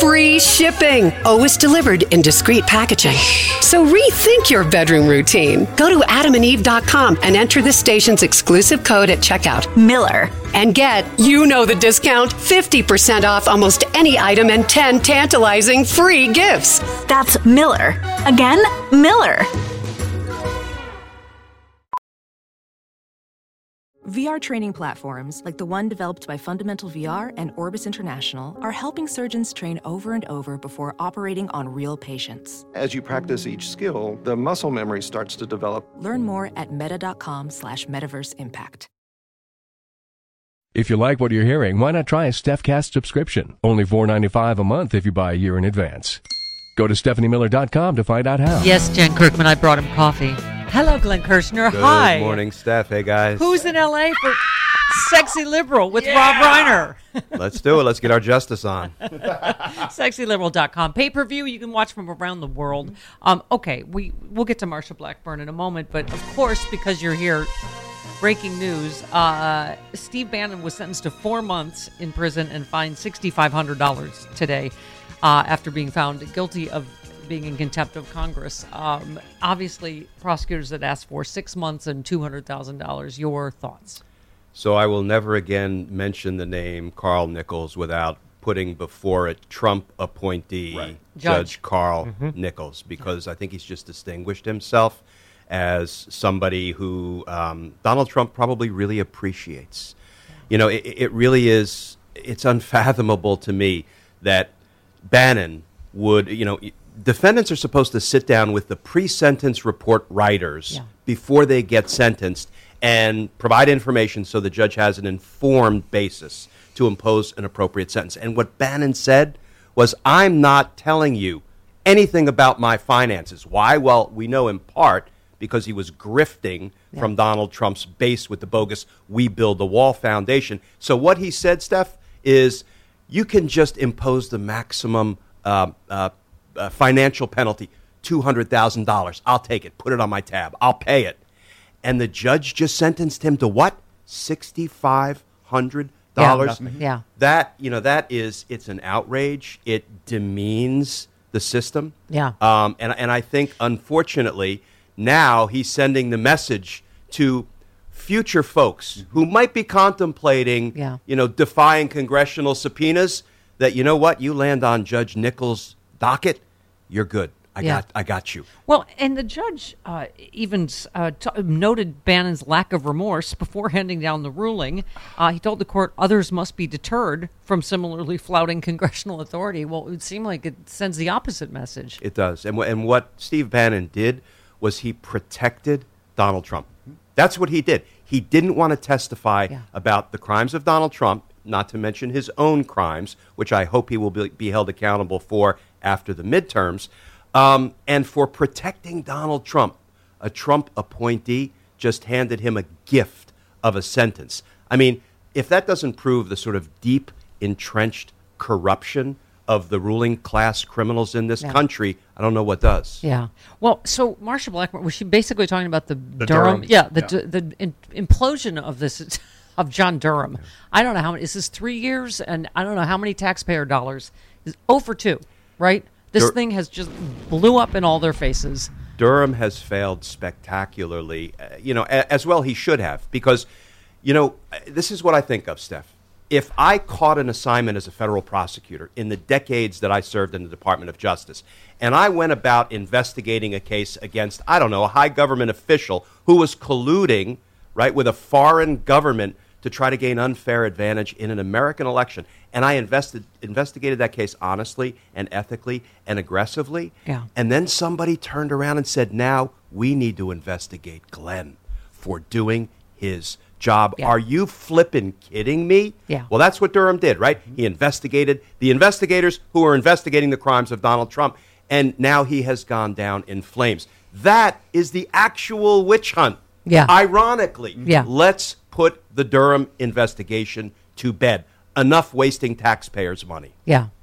free shipping, always delivered in discreet packaging. So rethink your bedroom routine. Go to adamandeve.com and enter the station's exclusive code at checkout. Miller. And get, you know the discount, 50% off almost any item and 10 tantalizing free gifts. That's Miller. Again, Miller. VR training platforms, like the one developed by Fundamental VR and Orbis International, are helping surgeons train over and over before operating on real patients. As you practice each skill, the muscle memory starts to develop. Learn more at meta.com slash metaverse impact. If you like what you're hearing, why not try a StephCast subscription? Only $4.95 a month if you buy a year in advance. Go to stephaniemiller.com to find out how. Yes, Jen Kirkman, I brought him coffee. Hello, Glenn Kirschner. Good Hi. morning, Steph. Hey, guys. Who's in LA for Sexy Liberal with Rob Reiner? Let's do it. Let's get our justice on. SexyLiberal.com. Pay per view, you can watch from around the world. Um, okay, we, we'll get to Marsha Blackburn in a moment, but of course, because you're here, breaking news uh, Steve Bannon was sentenced to four months in prison and fined $6,500 today uh, after being found guilty of being in contempt of Congress. Um, obviously, prosecutors had asked for six months and $200,000. Your thoughts? So I will never again mention the name Carl Nichols without putting before it Trump appointee Judge, Judge. Carl Nichols because I think he's just distinguished himself as somebody who um, Donald Trump probably really appreciates. You know, it, it really is. It's unfathomable to me that Bannon would, you know, defendants are supposed to sit down with the pre-sentence report writers Yeah. before they get sentenced and provide information so the judge has an informed basis to impose an appropriate sentence. And what Bannon said was, I'm not telling you anything about my finances. Why? Well, we know in part because he was grifting from Donald Trump's base with the bogus We Build the Wall Foundation. So what he said, Steph, is you can just impose the maximum uh, uh, uh, financial penalty, $200,000. I'll take it. Put it on my tab. I'll pay it. And the judge just sentenced him to what? $6,500. Yeah. That, you know, that is, it's an outrage. It demeans the system. Yeah. Um, and, and I think, unfortunately, now he's sending the message to future folks who might be contemplating, Yeah. you know, defying congressional subpoenas that, you know what, you land on Judge Nichols' docket, you're good. I, Yeah. got, I got you. Well, and the judge uh, even uh, t- noted Bannon's lack of remorse before handing down the ruling. Uh, he told the court others must be deterred from similarly flouting congressional authority. Well, it would seem like it sends the opposite message. It does. And, wh- and what Steve Bannon did was he protected Donald Trump. That's what he did. He didn't want to testify Yeah. about the crimes of Donald Trump, not to mention his own crimes, which I hope he will be, be held accountable for after the midterms, um, and for protecting Donald Trump. A Trump appointee just handed him a gift of a sentence. I mean, if that doesn't prove the sort of deep, entrenched corruption of the ruling class criminals in this Yeah. country, I don't know what does. Yeah. Well, so Marsha Blackburn was she basically talking about the, Durham? Durham. Yeah, the Yeah. the in, implosion of this of John Durham. I don't know how many. Is this three years? And I don't know how many taxpayer dollars. Is over two, right? This Dur- thing has just blew up in all their faces. Durham has failed spectacularly. Uh, you know, a- as well he should have, because, you know, uh, this is what I think of, Steph. If I caught an assignment as a federal prosecutor in the decades that I served in the Department of Justice, and I went about investigating a case against, I don't know, a high government official who was colluding, right, with a foreign government to try to gain unfair advantage in an American election, and I invested, investigated that case honestly and ethically and aggressively, Yeah. and then somebody turned around and said, now we need to investigate Glenn for doing his job. Yeah. Are you flipping kidding me? Yeah. Well, that's what Durham did, right? Mm-hmm. He investigated the investigators who were investigating the crimes of Donald Trump, and now he has gone down in flames. That is the actual witch hunt. Yeah. Ironically, Yeah. let's put the Durham investigation to bed. Enough wasting taxpayers' money. Yeah.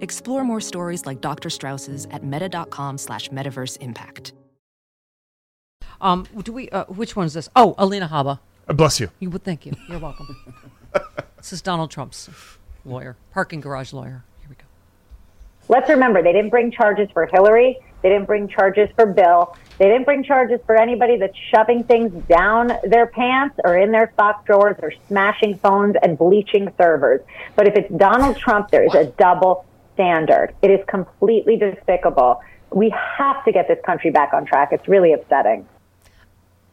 Explore more stories like Dr. Strauss's at meta.com slash metaverse impact. Um, do we? Uh, which one is this? Oh, Alina Habba. Uh, bless you. You would thank you. You're welcome. this is Donald Trump's lawyer, parking garage lawyer. Here we go. Let's remember, they didn't bring charges for Hillary. They didn't bring charges for Bill. They didn't bring charges for anybody that's shoving things down their pants or in their sock drawers or smashing phones and bleaching servers. But if it's Donald Trump, there is a double standard. It is completely despicable. We have to get this country back on track. It's really upsetting.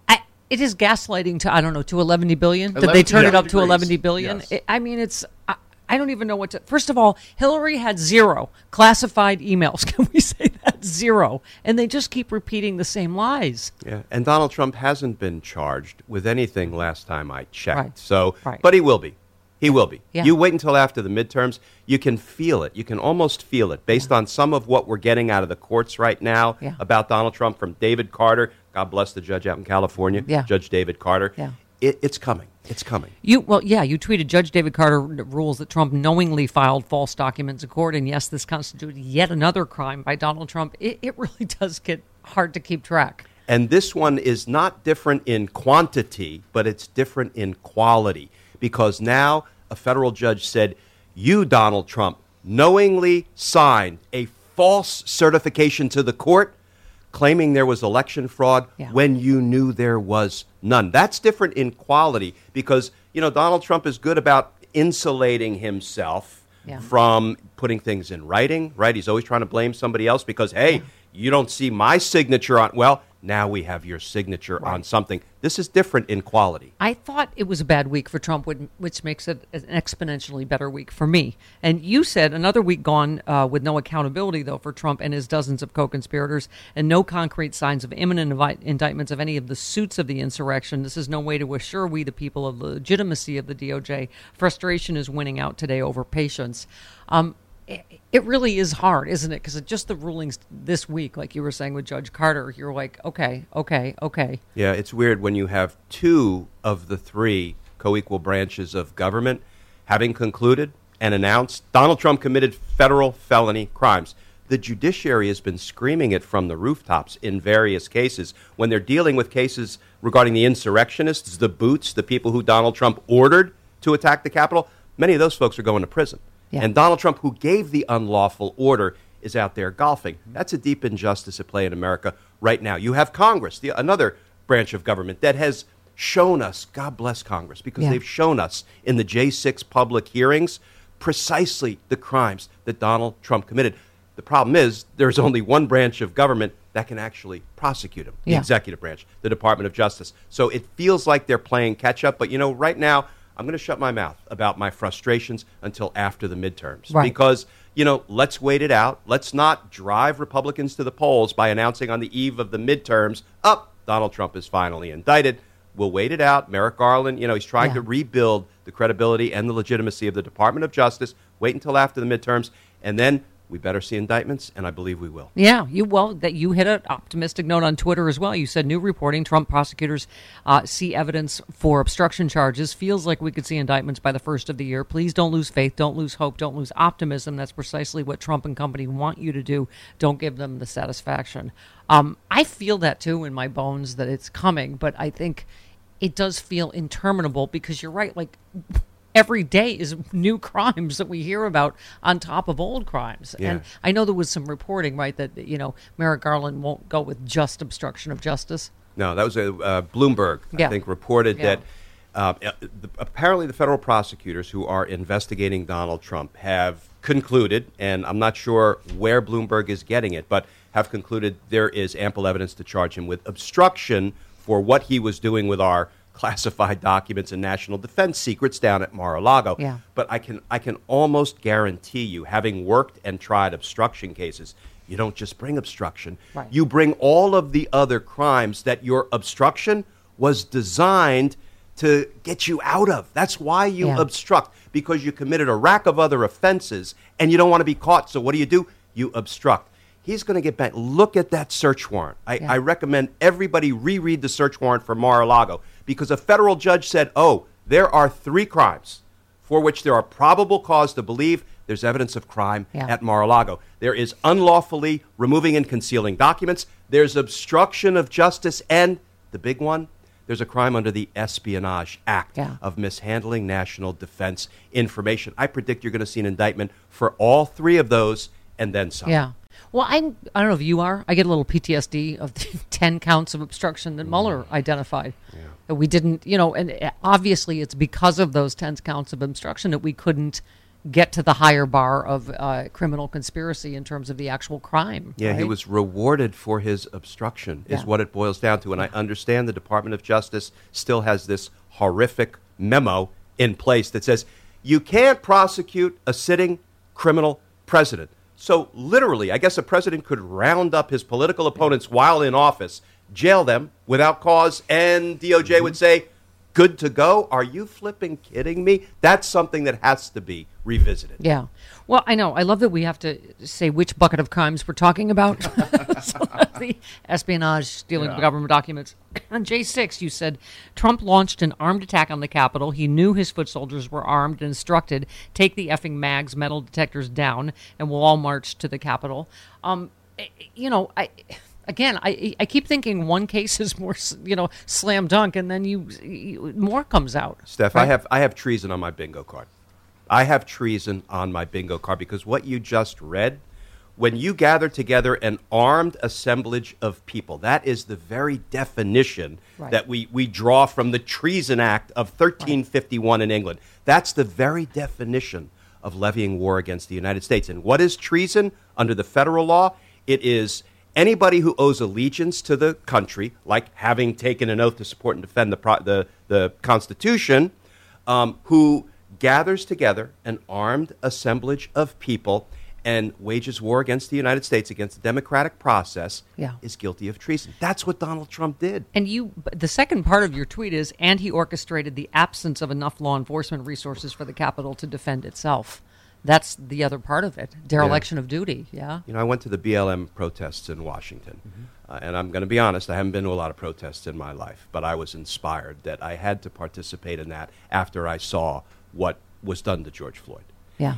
I, it is gaslighting to I don't know to 11 billion. Did they 11 turn it yeah, up to degrees. 11 billion? Yes. It- I mean, it's. I, I don't even know what to. First of all, Hillary had zero classified emails. Can we say that zero? And they just keep repeating the same lies. Yeah, and Donald Trump hasn't been charged with anything last time I checked. Right. So, Right. but he will be. He will be. Yeah. You wait until after the midterms. You can feel it. You can almost feel it based on some of what we're getting out of the courts right now Yeah. about Donald Trump from David Carter. God bless the judge out in California, Yeah. Judge David Carter. Yeah. It, it's coming. It's coming. You well, yeah, you tweeted Judge David Carter rules that Trump knowingly filed false documents in court, and yes, this constituted yet another crime by Donald Trump. It, it really does get hard to keep track. And this one is not different in quantity, but it's different in quality because now a federal judge said, You, Donald Trump, knowingly signed a false certification to the court claiming there was election fraud Yeah. when you knew there was none. That's different in quality because, you know, Donald Trump is good about insulating himself Yeah. from putting things in writing, right? He's always trying to blame somebody else because, hey, you don't see my signature on. Well, now we have your signature on something. This is different in quality. I thought it was a bad week for Trump, which- makes it an exponentially better week for me. And you said another week gone uh, with no accountability, though, for Trump and his dozens of co conspirators, and no concrete signs of imminent invi- indictments of any of the suits of the insurrection. This is no way to assure we, the people, of the legitimacy of the DOJ. Frustration is winning out today over patience. Um, it really is hard, isn't it? Because just the rulings this week, like you were saying with Judge Carter, you're like, okay, okay, okay. Yeah, it's weird when you have two of the three co equal branches of government having concluded and announced Donald Trump committed federal felony crimes. The judiciary has been screaming it from the rooftops in various cases when they're dealing with cases regarding the insurrectionists, the boots, the people who Donald Trump ordered to attack the Capitol. Many of those folks are going to prison. Yeah. And Donald Trump, who gave the unlawful order, is out there golfing. That's a deep injustice at play in America right now. You have Congress, the, another branch of government that has shown us, God bless Congress, because Yeah. they've shown us in the J6 public hearings precisely the crimes that Donald Trump committed. The problem is there's only one branch of government that can actually prosecute him, the Yeah. executive branch, the Department of Justice. So it feels like they're playing catch up. But you know, right now, I'm going to shut my mouth about my frustrations until after the midterms. Right. Because, you know, let's wait it out. Let's not drive Republicans to the polls by announcing on the eve of the midterms, up, Donald Trump is finally indicted. We'll wait it out. Merrick Garland, you know, he's trying Yeah. to rebuild the credibility and the legitimacy of the Department of Justice. Wait until after the midterms, and then we better see indictments, and I believe we will. Yeah, you well that you hit an optimistic note on Twitter as well. You said new reporting: Trump prosecutors uh, see evidence for obstruction charges. Feels like we could see indictments by the first of the year. Please don't lose faith, don't lose hope, don't lose optimism. That's precisely what Trump and company want you to do. Don't give them the satisfaction. Um, I feel that too in my bones that it's coming, but I think it does feel interminable because you're right. Like every day is new crimes that we hear about on top of old crimes. Yeah. And I know there was some reporting, right, that you know Merrick Garland won't go with just obstruction of justice. No, that was a uh, Bloomberg, Yeah. I think, reported Yeah. that uh, uh, the, apparently the federal prosecutors who are investigating Donald Trump have concluded, and I'm not sure where Bloomberg is getting it, but have concluded there is ample evidence to charge him with obstruction for what he was doing with our classified documents and national defense secrets down at Mar-a-Lago. Yeah. But I can I can almost guarantee you, having worked and tried obstruction cases, you don't just bring obstruction. Right. You bring all of the other crimes that your obstruction was designed to get you out of. That's why you Yeah. obstruct because you committed a rack of other offenses and you don't want to be caught. So what do you do? You obstruct. He's going to get back. Look at that search warrant. I, Yeah. I recommend everybody reread the search warrant for Mar-a-Lago because a federal judge said, "Oh, there are three crimes for which there are probable cause to believe there's evidence of crime Yeah. at Mar-a-Lago. There is unlawfully removing and concealing documents. There's obstruction of justice, and the big one, there's a crime under the Espionage Act Yeah. of mishandling national defense information. I predict you're going to see an indictment for all three of those, and then some. Yeah. Well, I'm, I don't know if you are. I get a little PTSD of the 10 counts of obstruction that Mueller identified. That we didn't, you know, and uh, obviously it's because of those 10 counts of obstruction that we couldn't get to the higher bar of uh, criminal conspiracy in terms of the actual crime. Yeah, he was rewarded for his obstruction, is Yeah. what it boils down to. And I understand the Department of Justice still has this horrific memo in place that says you can't prosecute a sitting criminal president. So, literally, I guess a president could round up his political opponents while in office, jail them without cause, and DOJ mm-hmm. would say, good to go. Are you flipping kidding me? That's something that has to be revisited. Yeah. Well, I know. I love that we have to say which bucket of crimes we're talking about. So, the espionage, stealing government documents. On J6, you said Trump launched an armed attack on the Capitol. He knew his foot soldiers were armed and instructed, take the effing mags metal detectors down, and we'll all march to the Capitol. Um, eh, you know, I. Again, I I keep thinking one case is more, you know, slam dunk, and then you, you more comes out. Steph, I have I have treason on my bingo card. I have treason on my bingo card because what you just read, when you gather together an armed assemblage of people, that is the very definition Right. that we, we draw from the Treason Act of 1351 in England. That's the very definition of levying war against the United States. And what is treason under the federal law? It is anybody who owes allegiance to the country, like having taken an oath to support and defend the, pro- the, the Constitution, um, who gathers together an armed assemblage of people and wages war against the United States, against the democratic process, Yeah. is guilty of treason. That's what Donald Trump did. And you, the second part of your tweet is, and he orchestrated the absence of enough law enforcement resources for the Capitol to defend itself. That's the other part of it. Dereliction of duty. Yeah. You know, I went to the BLM protests in Washington, uh, and I'm going to be honest, I haven't been to a lot of protests in my life, but I was inspired that I had to participate in that after I saw what was done to George Floyd. Yeah.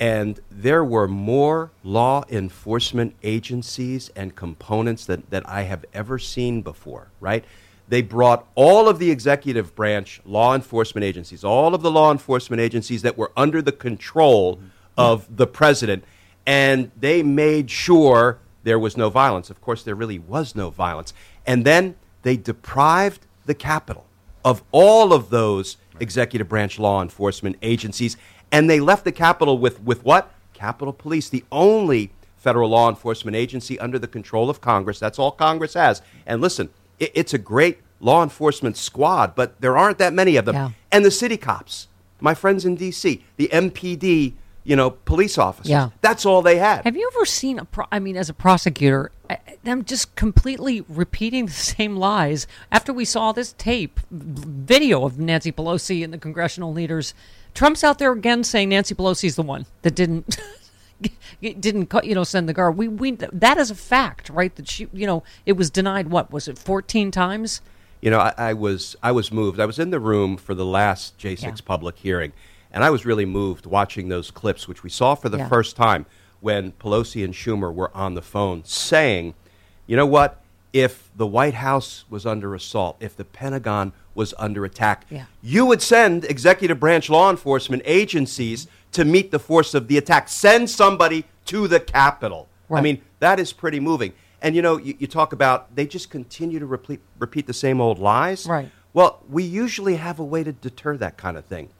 And there were more law enforcement agencies and components that, that I have ever seen before, right? They brought all of the executive branch law enforcement agencies, all of the law enforcement agencies that were under the control of the president, and they made sure there was no violence. Of course, there really was no violence. And then they deprived the Capitol of all of those executive branch law enforcement agencies, and they left the Capitol with, with what? Capitol Police, the only federal law enforcement agency under the control of Congress. That's all Congress has. And listen, it, it's a great law enforcement squad, but there aren't that many of them. Yeah. And the city cops, my friends in D.C., the MPD, you know, police officers. Yeah. That's all they had. Have you ever seen a? Pro- I mean, as a prosecutor, I- them just completely repeating the same lies. After we saw this tape video of Nancy Pelosi and the congressional leaders, Trump's out there again saying Nancy Pelosi's the one that didn't. didn't cut you know send the guard we we that is a fact right that she you know it was denied what was it 14 times You know, I, I was I was moved. I was in the room for the last J6 Yeah. public hearing, and I was really moved watching those clips, which we saw for the Yeah. first time when Pelosi and Schumer were on the phone saying, "You know what? If the White House was under assault, if the Pentagon was under attack, Yeah. you would send executive branch law enforcement agencies to meet the force of the attack. Send somebody to the Capitol. I mean, that is pretty moving. And you know, you, you talk about they just continue to repeat, repeat the same old lies. Right. Well, we usually have a way to deter that kind of thing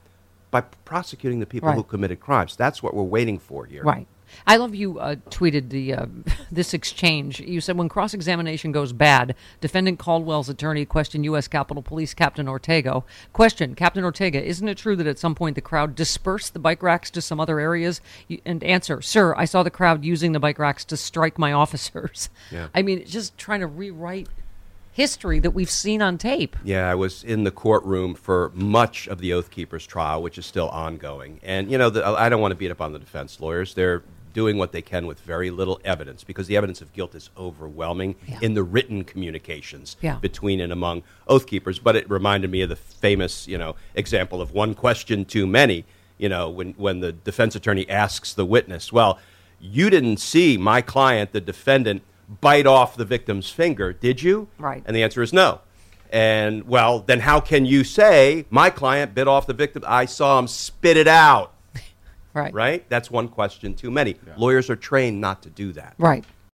by prosecuting the people who committed crimes. That's what we're waiting for here. Right. I love you uh, tweeted the uh, this exchange. You said when cross examination goes bad, defendant Caldwell's attorney questioned U.S. Capitol Police Captain Ortega. Question: Captain Ortega, isn't it true that at some point the crowd dispersed the bike racks to some other areas? And answer: Sir, I saw the crowd using the bike racks to strike my officers. Yeah. I mean, just trying to rewrite history that we've seen on tape. Yeah, I was in the courtroom for much of the Oath Keepers trial, which is still ongoing. And, you know, the, I don't want to beat up on the defense lawyers. They're doing what they can with very little evidence because the evidence of guilt is overwhelming Yeah. in the written communications Yeah. between and among Oath Keepers. But it reminded me of the famous, you know, example of one question too many, you know, when, when the defense attorney asks the witness, well, you didn't see my client, the defendant, bite off the victim's finger, did you? Right. And the answer is no. And well, then how can you say my client bit off the victim? I saw him spit it out. Right. Right? That's one question too many. Lawyers are trained not to do that. Right.